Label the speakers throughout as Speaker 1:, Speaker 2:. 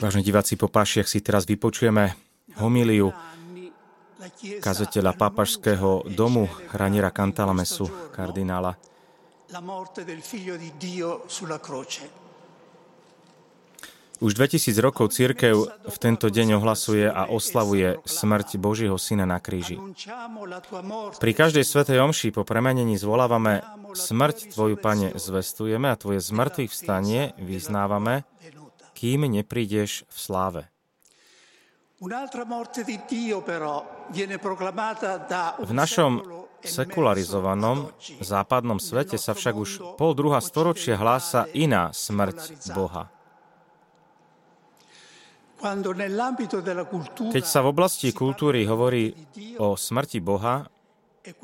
Speaker 1: Vážení diváci, po pášiach si teraz vypočujeme homíliu kazateľa pápažského domu Raniera Cantalamesu, kardinála.
Speaker 2: la morte del figlio di Dio sulla croce.
Speaker 1: Už 2000 rokov církev v tento deň ohlasuje a oslavuje smrť Božieho Syna na kríži. Pri každej svetej omši po premenení zvolávame smrť Tvoju, Pane, zvestujeme a Tvoje zmrtvých vstanie vyznávame, kým neprídeš v sláve. V našom
Speaker 2: e
Speaker 1: sekularizovanom západnom svete sa však už pol druhá storočia hlása iná smrť Boha. Keď sa v oblasti kultúry hovorí o smrti Boha,
Speaker 2: e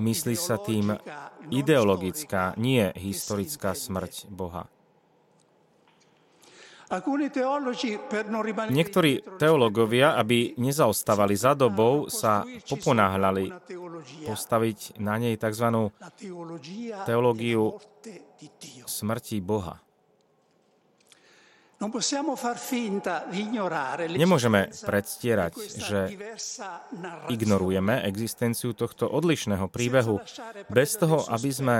Speaker 1: myslí sa tým ideologická, nie historická smrť Boha. Niektorí teológovia, aby nezaostávali za dobou, sa poponáhľali postaviť na nej tzv. teológiu smrti Boha. Nemôžeme predstierať, že ignorujeme existenciu tohto odlišného príbehu bez toho, aby sme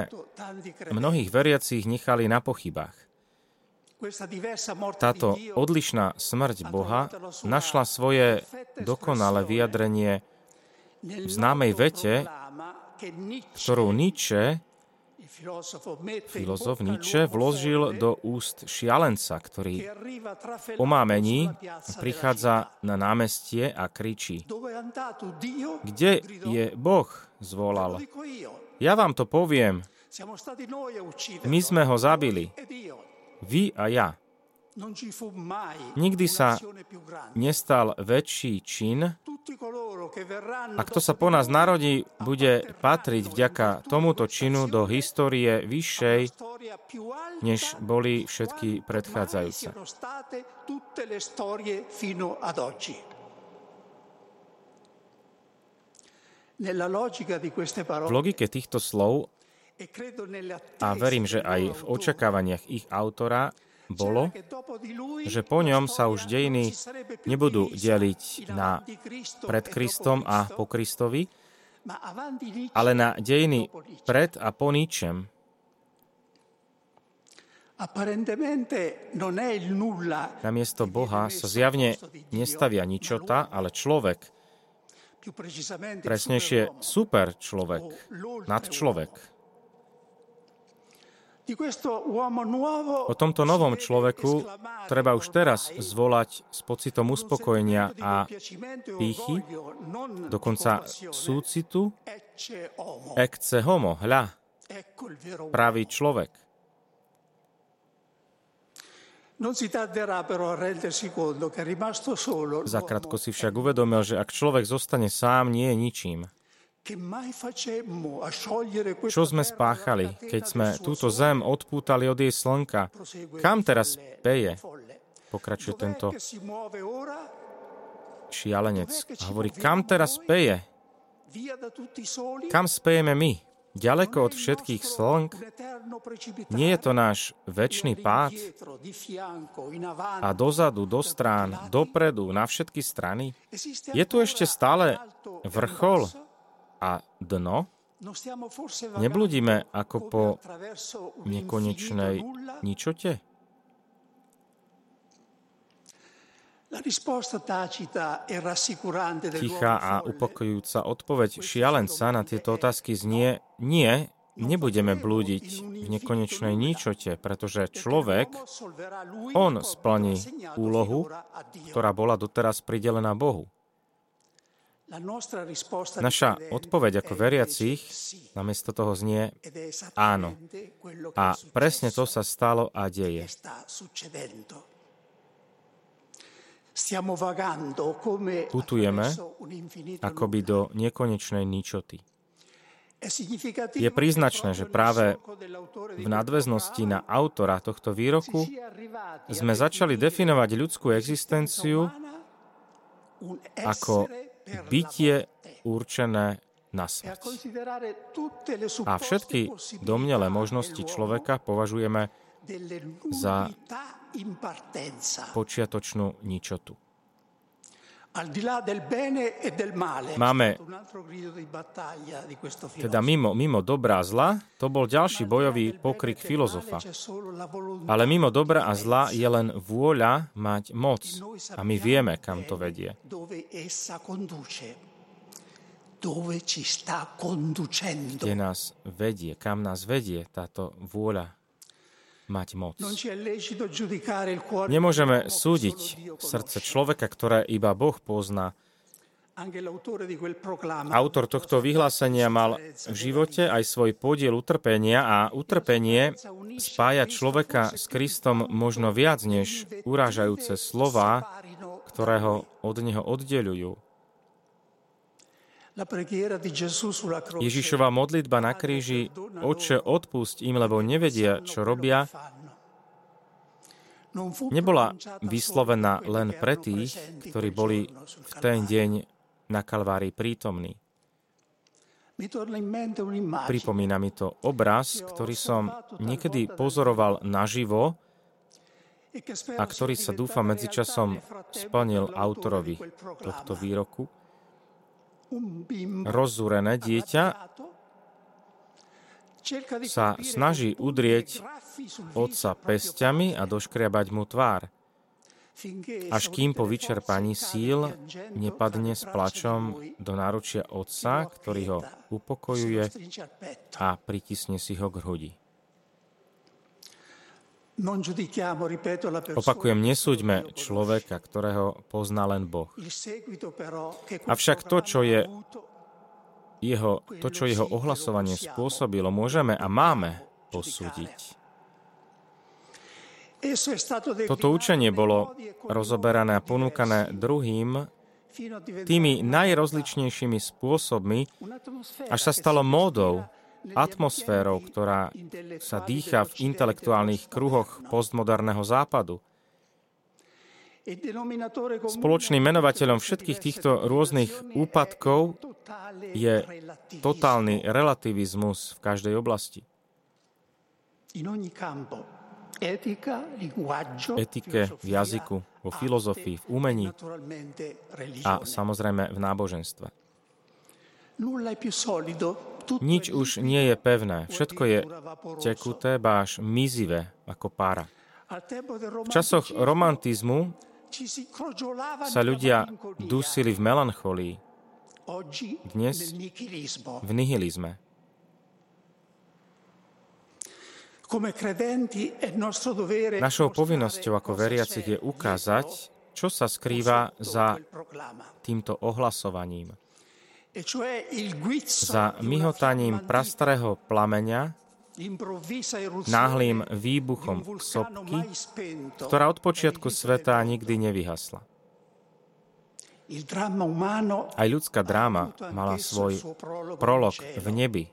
Speaker 1: mnohých veriacich nechali na pochybách. Táto odlišná smrť Boha našla svoje dokonalé vyjadrenie v známej vete, ktorú Nietzsche, filozof Nietzsche, vložil do úst šialenca, ktorý po mámení prichádza na námestie a kričí? Kde je Boh? Zvolal. Ja vám to poviem. My sme ho zabili. Vy a ja. Nikdy sa nestal väčší čin A kto sa po nás narodí, bude patriť vďaka tomuto činu do histórie vyššej, než boli všetky predchádzajúce. V logike týchto slov
Speaker 2: e
Speaker 1: a verím, že aj v očakávaniach ich autora bolo, že po ňom sa už dejiny nebudú deliť na pred Kristom a po Kristovi, ale na dejiny pred a po
Speaker 2: nulla.
Speaker 1: Namiesto Boha sa zjavne nestavia ničota, ale človek, presnejšie super človek,
Speaker 2: o l'oltreuomo.
Speaker 1: O tomto novom človeku treba už teraz zvolať s pocitom uspokojenia a
Speaker 2: e
Speaker 1: pýchy,
Speaker 2: di
Speaker 1: dokonca súcitu,
Speaker 2: Ecce homo,
Speaker 1: hľa, pravý človek. Zakrátko si však uvedomil, že ak človek zostane sám, nie je ničím. Čo sme spáchali, keď sme túto zem odpútali od jej slnka? Kam teraz peje? Pokračuje tento šialenec. A hovorí, kam teraz peje? Kam spejeme my? Ďaleko od všetkých slnk? Nie je to náš väčší pád
Speaker 2: in avanti,
Speaker 1: a dozadu, do strán, dopredu, na všetky strany? Je tu ešte stále
Speaker 2: e
Speaker 1: vrchol? A dno?
Speaker 2: Vagando
Speaker 1: Nebludíme ako po nekonečnej ničote?
Speaker 2: E
Speaker 1: Tichá a upokojujúca odpoveď šialenca na tieto otázky znie nie, nebudeme blúdiť v nekonečnej ničote, pretože človek, on splní úlohu, ktorá bola doteraz pridelená Bohu.
Speaker 2: La nostra risposta di
Speaker 1: Naša odpoveď ako veriacich namiesto toho znie áno. A presne to sa stalo a deje. Putujeme akoby do nekonečnej ničoty. Je príznačné, že práve V nadväznosti na autora tohto výroku sme začali definovať ľudskú existenciu ako bytie určené na smrť. A všetky domnelé možnosti človeka považujeme za počiatočnú ničotu. Máme teda mimo, mimo dobra a zla, to bol ďalší bojový pokrik filozofa. Ale mimo dobra a zla je len vôľa mať moc. A my vieme, kam to vedie. Kde nás vedie, kam nás vedie táto vôľa mať moc. Nemôžeme súdiť srdce človeka, ktoré iba Boh pozná. Autor tohto vyhlásenia mal v živote aj svoj podiel utrpenia a utrpenie spája človeka s Kristom možno viac než urážajúce slova, ktoré ho od neho oddelujú. Ježišova modlitba na kríži, Oče, odpust im, lebo nevedia, čo robia, nebola vyslovená len pre tých, ktorí boli v ten deň na Kalvárii prítomní. Pripomína mi to obraz, ktorý som niekedy pozoroval naživo a ktorý sa dúfa medzičasom splnil autorovi tohto výroku rozúrené dieťa sa snaží udrieť otca pestiami a doškriabať mu tvár, až kým po vyčerpaní síl nepadne s plačom do náručia otca, ktorý ho upokojuje a pritisne si ho k hrudi. Opakujem, nesúďme človeka, ktorého pozná len Boh. Avšak to, čo je jeho, to, čo jeho ohlasovanie spôsobilo, môžeme a máme posúdiť. Toto učenie bolo rozoberané a ponúkané druhým tými najrozličnejšími spôsobmi, až sa stalo módou atmosférou, ktorá sa dýcha v intelektuálnych kruhoch postmoderného západu. Spoločným menovateľom všetkých týchto rôznych úpadkov je totálny relativizmus v každej oblasti. Etike v jazyku, vo filozofii, v umení a samozrejme v náboženstve. Nič už nie je pevné, všetko je tekuté, báš mizivé ako pára. V časoch romantizmu sa ľudia dusili v melancholii, dnes v nihilizme. Našou povinnosťou ako veriacich je ukázať, čo sa skrýva za týmto ohlasovaním. E za myhotaním prastarého plameňa, náhlým výbuchom sopky, ktorá od počiatku sveta nikdy nevyhasla. Aj ľudská dráma mala svoj prolog v nebi.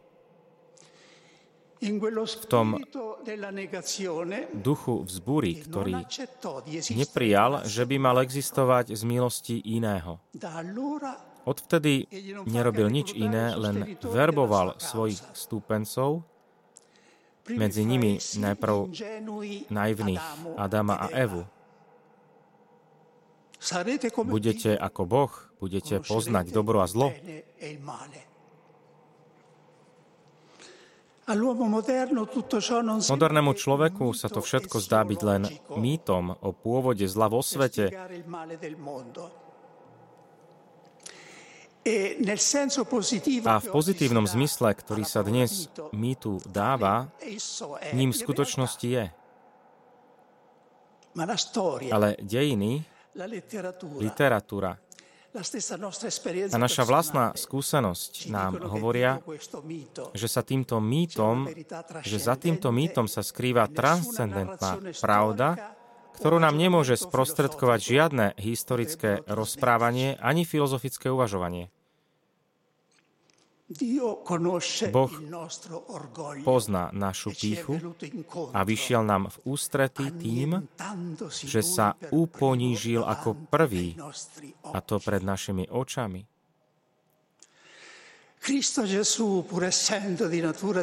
Speaker 1: V tom duchu vzbúry, ktorý neprijal, že by mal existovať z milosti iného. Odvtedy nerobil nič iné, len verboval svojich stúpencov, medzi nimi najprv naivných Adama a Evu. Budete ako Boh, budete poznať dobro a zlo. Modernému človeku sa to všetko zdá byť len mýtom o pôvode zla vo svete, a v pozitívnom zmysle, ktorý sa dnes mýtu dáva, ním v skutočnosti je. Ale dejiny, literatúra a naša vlastná skúsenosť nám hovoria, že sa týmto mýtom, že za týmto mýtom sa skrýva transcendentná pravda, ktorú nám nemôže sprostredkovať žiadne historické rozprávanie ani filozofické uvažovanie. Boh pozná našu píchu a vyšiel nám v ústrety tým, že sa uponížil ako prvý, a to pred našimi očami.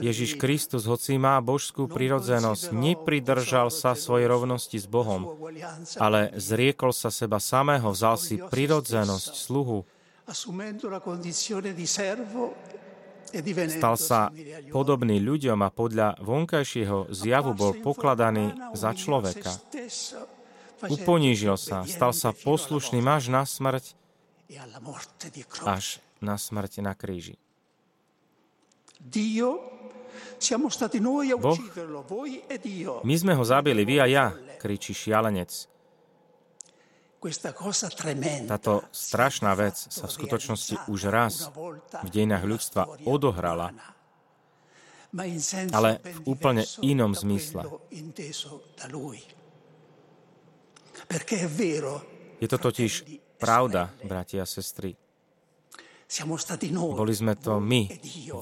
Speaker 1: Ježiš Kristus, hoci má božskú prirodzenosť, nepridržal sa svojej rovnosti s Bohom, ale zriekol sa seba samého, vzal si prirodzenosť sluhu, e stal sa podobný ľuďom a podľa vonkajšieho zjavu bol pokladaný za človeka. Uponížil sa, stal sa poslušným až na smrť, e až na smrť na kríži. Boh, my sme ho zabili, vy a ja, kričí šialenec. Táto strašná vec sa v skutočnosti už raz v dejinách ľudstva odohrala, ale v úplne inom zmysle. Je to totiž pravda, bratia a sestry. Boli sme to my,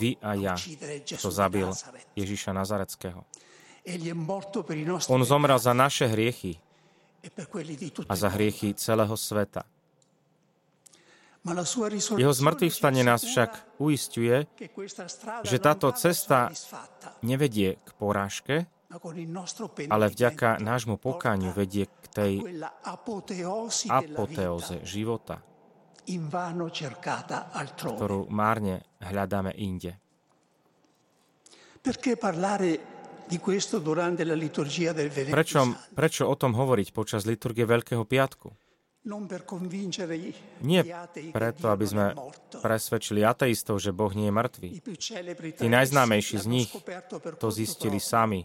Speaker 1: vy a ja, kto zabil Ježiša Nazareckého. On zomrel za naše hriechy e a za hriechy celého sveta. Jeho zmrtvých stane nás však uistuje, že táto cesta nevedie k porážke, ale vďaka nášmu pokáňu vedie k tej apoteóze života ktorú márne hľadáme inde. Prečo, prečo o tom hovoriť počas liturgie Veľkého piatku? Nie preto, aby sme presvedčili ateistov, že Boh nie je mŕtvý. Tí najznámejší z nich to zistili sami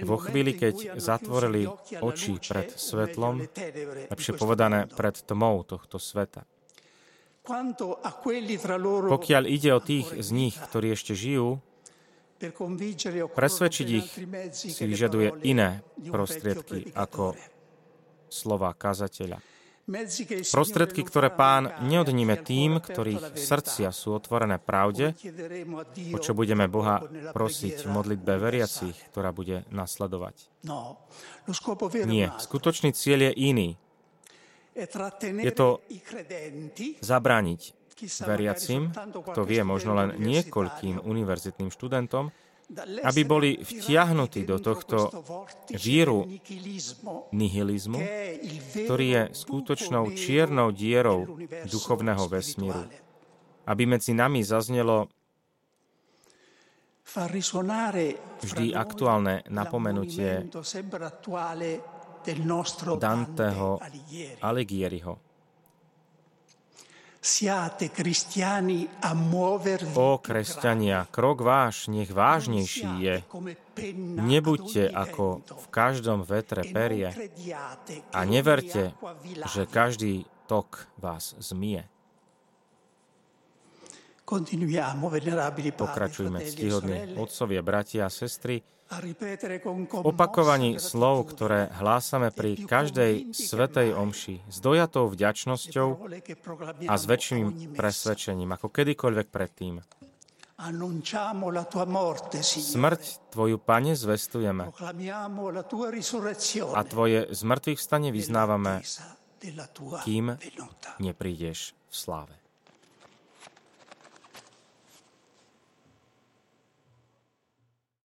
Speaker 1: vo chvíli, keď zatvorili oči pred svetlom, lepšie povedané pred tmou tohto sveta. Pokiaľ ide o tých z nich, ktorí ešte žijú, presvedčiť ich si vyžaduje iné prostriedky ako slova kazateľa. Prostredky, ktoré pán neodníme tým, ktorých srdcia sú otvorené pravde, o čo budeme Boha prosiť v modlitbe veriacich, ktorá bude nasledovať. Nie, skutočný cieľ je iný. Je to zabrániť veriacim, kto vie možno len niekoľkým univerzitným študentom, aby boli vtiahnutí do tohto víru nihilizmu, ktorý je skutočnou čiernou dierou duchovného vesmíru. Aby medzi nami zaznelo vždy aktuálne napomenutie Danteho Alighieriho O kresťania, krok váš nech vážnejší je. Nebuďte ako v každom vetre e perie a neverte, že každý tok vás zmie. Pokračujme, ctihodní otcovia, bratia a sestry, v opakovaní slov, ktoré hlásame pri každej svetej omši s dojatou vďačnosťou a s väčším presvedčením, ako kedykoľvek predtým. Smrť Tvoju, Pane, zvestujeme. A Tvoje zmrtvých stane vyznávame, kým neprídeš v sláve.